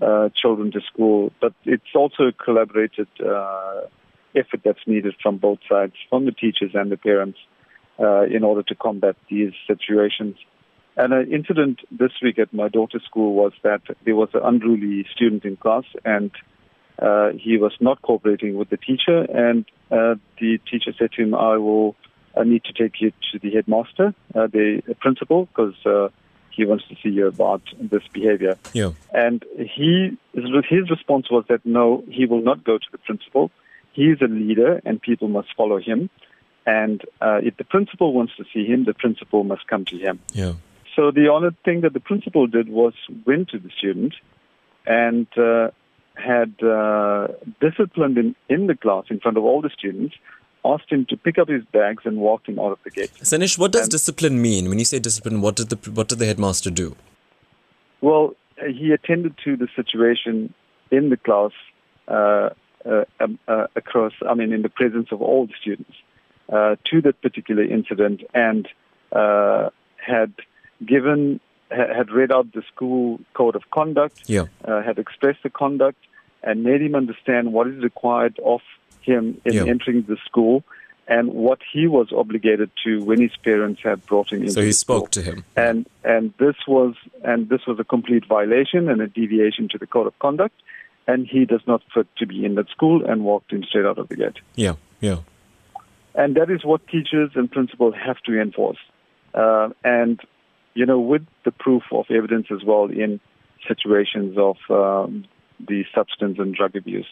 uh, children to school. But it's also a collaborated uh, effort that's needed from both sides, from the teachers and the parents, uh, in order to combat these situations. And an incident this week at my daughter's school was that there was an unruly student in class, and uh, he was not cooperating with the teacher. And uh, the teacher said to him, "I will I need to take you to the headmaster, uh, the principal, because uh, he wants to see you about this behavior." Yeah. And he his response was that no, he will not go to the principal. He is a leader, and people must follow him. And uh, if the principal wants to see him, the principal must come to him. Yeah. So the only thing that the principal did was went to the student and uh, had uh, disciplined him in the class in front of all the students, asked him to pick up his bags and walked him out of the gate. Sanesh, what does discipline mean? When you say discipline, what did the what did the headmaster do? Well, he attended to the situation in the class uh, uh, um, uh, across, I mean, in the presence of all the students uh, to that particular incident and uh, had given, had read out the school code of conduct, Yeah. uh, had expressed the conduct, and made him understand what is required of him in Yeah. entering the school and what he was obligated to when his parents had brought him into So he spoke to him. And and this was and this was a complete violation and a deviation to the code of conduct and he does not fit to be in that school and walked in straight out of the gate. Yeah, yeah. And that is what teachers and principals have to enforce. Uh, and, you know, with the proof of evidence as well in situations of um, the substance and drug abuse.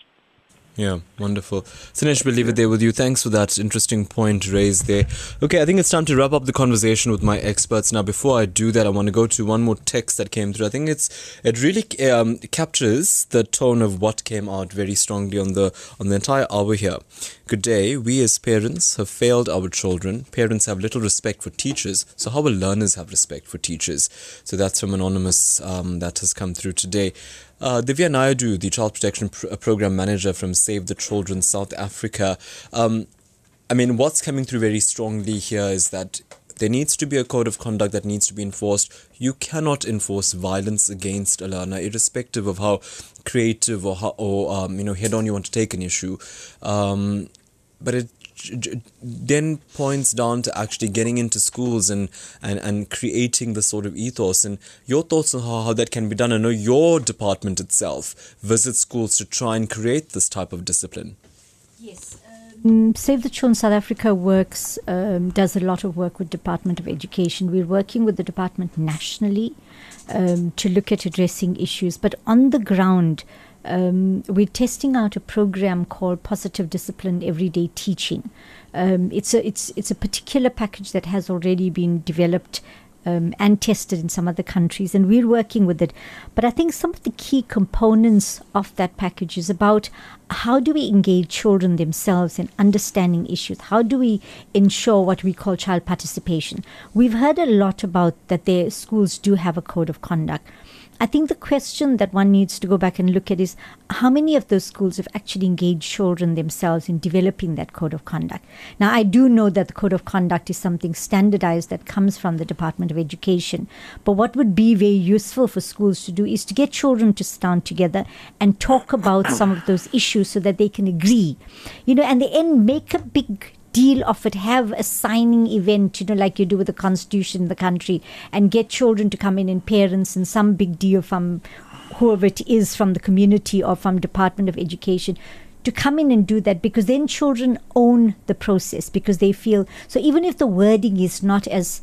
Yeah, wonderful. Sanesh, we'll leave it there with you. Thanks for that interesting point raised there. Okay, I think it's time to wrap up the conversation with my experts. Now, before I do that, I want to go to one more text that came through. I think it's it really um, captures the tone of what came out very strongly on the on the entire hour here. Good day. We as parents have failed our children. Parents have little respect for teachers. So how will learners have respect for teachers? So that's from anonymous um, that has come through today. Uh, Divya Naidu, the Child Protection Pro- Program Manager from Save the Children South Africa. Um, I mean, what's coming through very strongly here is that there needs to be a code of conduct that needs to be enforced. You cannot enforce violence against a learner, irrespective of how creative or how, or um, you know head on you want to take an issue. Um, but it j- j- then points down to actually getting into schools and, and, and creating the sort of ethos and your thoughts on how, how that can be done. I know your department itself visits schools to try and create this type of discipline. Mm, Save the Children South Africa works um, does a lot of work with Department of Education. We're working with the department nationally um, to look at addressing issues, but on the ground, um, we're testing out a program called Positive Discipline Everyday Teaching. Um, it's a it's it's a particular package that has already been developed um, and tested in some other countries, and we're working with it. But I think some of the key components of that package is about how do we engage children themselves in understanding issues? How do we ensure what we call child participation? We've heard a lot about that their schools do have a code of conduct. I think the question that one needs to go back and look at is how many of those schools have actually engaged children themselves in developing that code of conduct. Now, I do know that the code of conduct is something standardized that comes from the Department of Education, but what would be very useful for schools to do is to get children to down together and talk about some of those issues so that they can agree, you know, and the end make a big deal of it have a signing event you know like you do with the constitution in the country and get children to come in and parents and some big deal from whoever it is from the community or from department of education to come in and do that because then children own the process because they feel so even if the wording is not as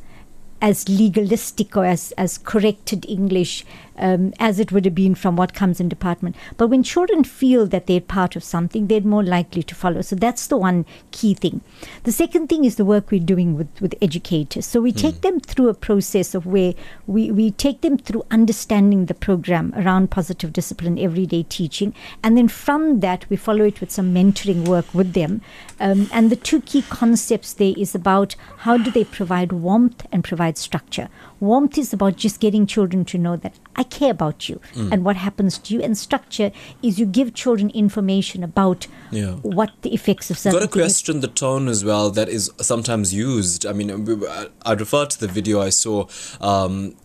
as legalistic or as, as corrected English um, as it would have been from what comes in department. But when children feel that they're part of something, they're more likely to follow. So that's the one key thing. The second thing is the work we're doing with, with educators. So we take them through a process of where we, we take them through understanding the program around positive discipline, everyday teaching. And then from that, we follow it with some mentoring work with them. Um, and the two key concepts there is about how do they provide warmth and provide structure. Warmth is about just getting children to know that I care about you Mm. and what happens to you. And structure is you give children information about Yeah. what the effects of certain Got to question the tone as well that is sometimes used. I mean, I- I refer to the video I saw. Um,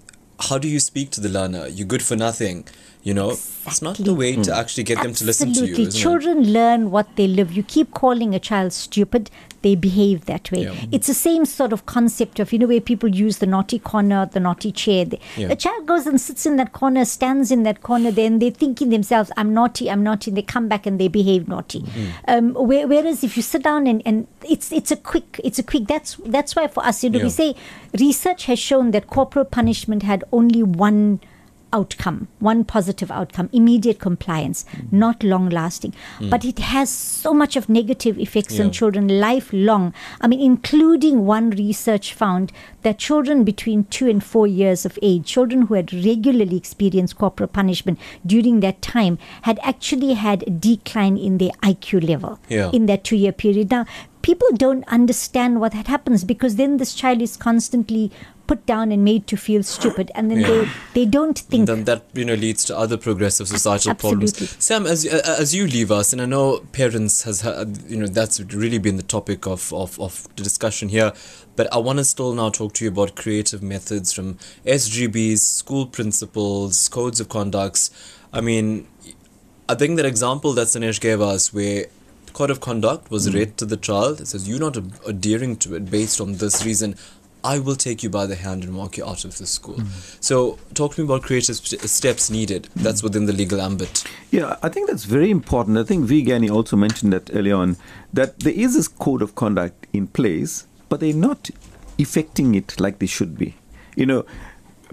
how do you speak to the learner? You're good for nothing. You know, it's not the way to actually get them to listen to you. Absolutely. Isn't it? Children learn what they live. You keep calling a child stupid, they behave that way. Yeah. It's the same sort of concept of, you know, where people use the naughty corner, the naughty chair. The, Yeah. the child goes and sits in that corner, stands in that corner, then they're thinking themselves, I'm naughty, I'm naughty, and they come back and they behave naughty. Um, where, whereas if you sit down and, and it's it's a quick, it's a quick, that's that's why for us, you know, Yeah. we say research has shown that corporal punishment had only one outcome, one positive outcome, immediate compliance, not long lasting. Mm. But it has so much of negative effects Yeah. on children lifelong. I mean, including one research found that children between two and four years of age, children who had regularly experienced corporal punishment during that time, had actually had a decline in their IQ level Yeah. in that two year period. Now, people don't understand what happens because then this child is constantly put down and made to feel stupid and then Yeah. they, they don't think then that you know leads to other progressive societal Absolutely. problems. Sam, as as you leave us, and I know parents has had, you know that's really been the topic of, of, of the discussion here. But I want to still now talk to you about creative methods from SGBs, school principals, codes of conducts. I mean, I think that example that Sanesh gave us, where code of conduct was Mm. read to the child, it says you're not adhering to it based on this reason. I will take you by the hand and walk you out of the school. Mm. So, talk to me about creative st- steps needed. That's within the legal ambit. Yeah, I think that's very important. I think Vigani also mentioned that earlier on that there is this code of conduct in place, but they're not effecting it like they should be. You know,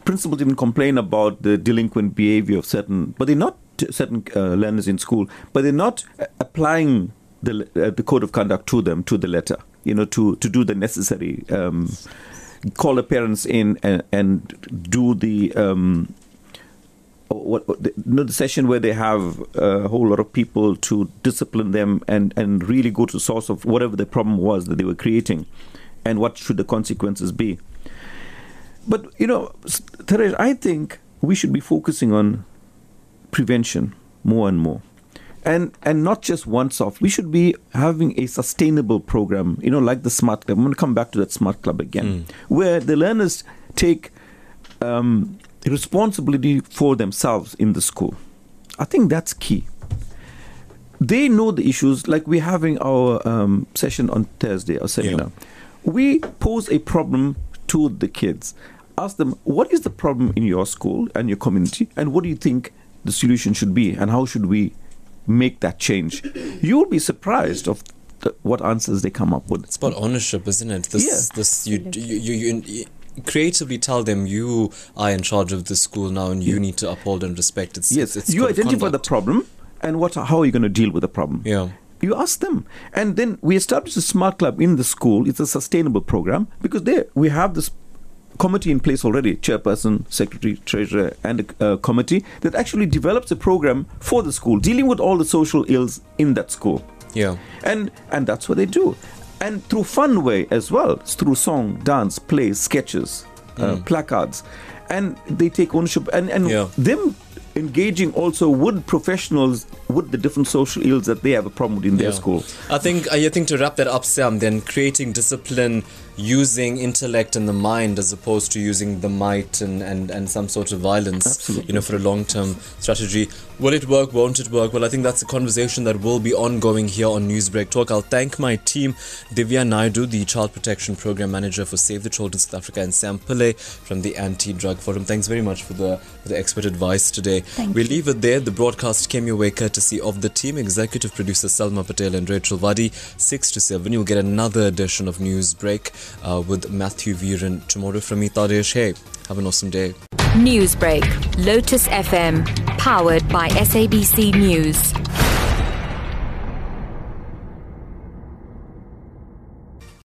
principals even complain about the delinquent behavior of certain, but they're not certain uh, learners in school, but they're not uh, applying the uh, the code of conduct to them to the letter. You know, to to do the necessary. Um, call the parents in and, and do the um, what, the, you know, the session where they have a whole lot of people to discipline them and, and really go to the source of whatever the problem was that they were creating and what should the consequences be. But, you know, Taresh, I think we should be focusing on prevention more and more. And, and not just once off. We should be having a sustainable program, you know, like the Smart Club. I'm going to come back to that Smart Club again, where the learners take um, responsibility for themselves in the school. I think that's key. They know the issues, like we're having our um, session on Thursday, our seminar. We pose a problem to the kids. Ask them, what is the problem in your school and your community, and what do you think the solution should be, and how should we make that change? You'll be surprised of the, what answers they come up with. It's about ownership, isn't it? This, this you, you, you, you, you creatively tell them you are in charge of the school now, and you need to uphold and respect its. Yes, its you identify the problem and what how are you going to deal with the problem. Yeah. You ask them, and then we establish a smart club in the school. It's a sustainable program because there we have this committee in place already chairperson secretary treasurer and a uh, committee that actually develops a program for the school dealing with all the social ills in that school Yeah. and and that's what they do and through fun way as well through song dance plays sketches uh, Mm. placards and they take ownership and and them engaging also with professionals with the different social ills that they have a problem with in their Yeah. school I think I think to wrap that up, Sam, then creating discipline using intellect and the mind as opposed to using the might and, and, and some sort of violence, Absolutely. you know, for a long term strategy. Will it work? Won't it work? Well, I think that's a conversation that will be ongoing here on Newsbreak Talk. I'll thank my team, Divya Naidu, the Child Protection Program Manager for Save the Children South Africa, and Sam Pillay from the Anti Drug Forum. Thanks very much for the for the expert advice today. Thank we you. leave it there. The broadcast came your way courtesy of the team, executive producer Salma Patel and Rachel Vadi. 6 to 7, you'll get another edition of Newsbreak uh, with Matthew Viren tomorrow from me, Taresh. Hey, have an awesome day. Newsbreak, Lotus FM, powered by SABC News.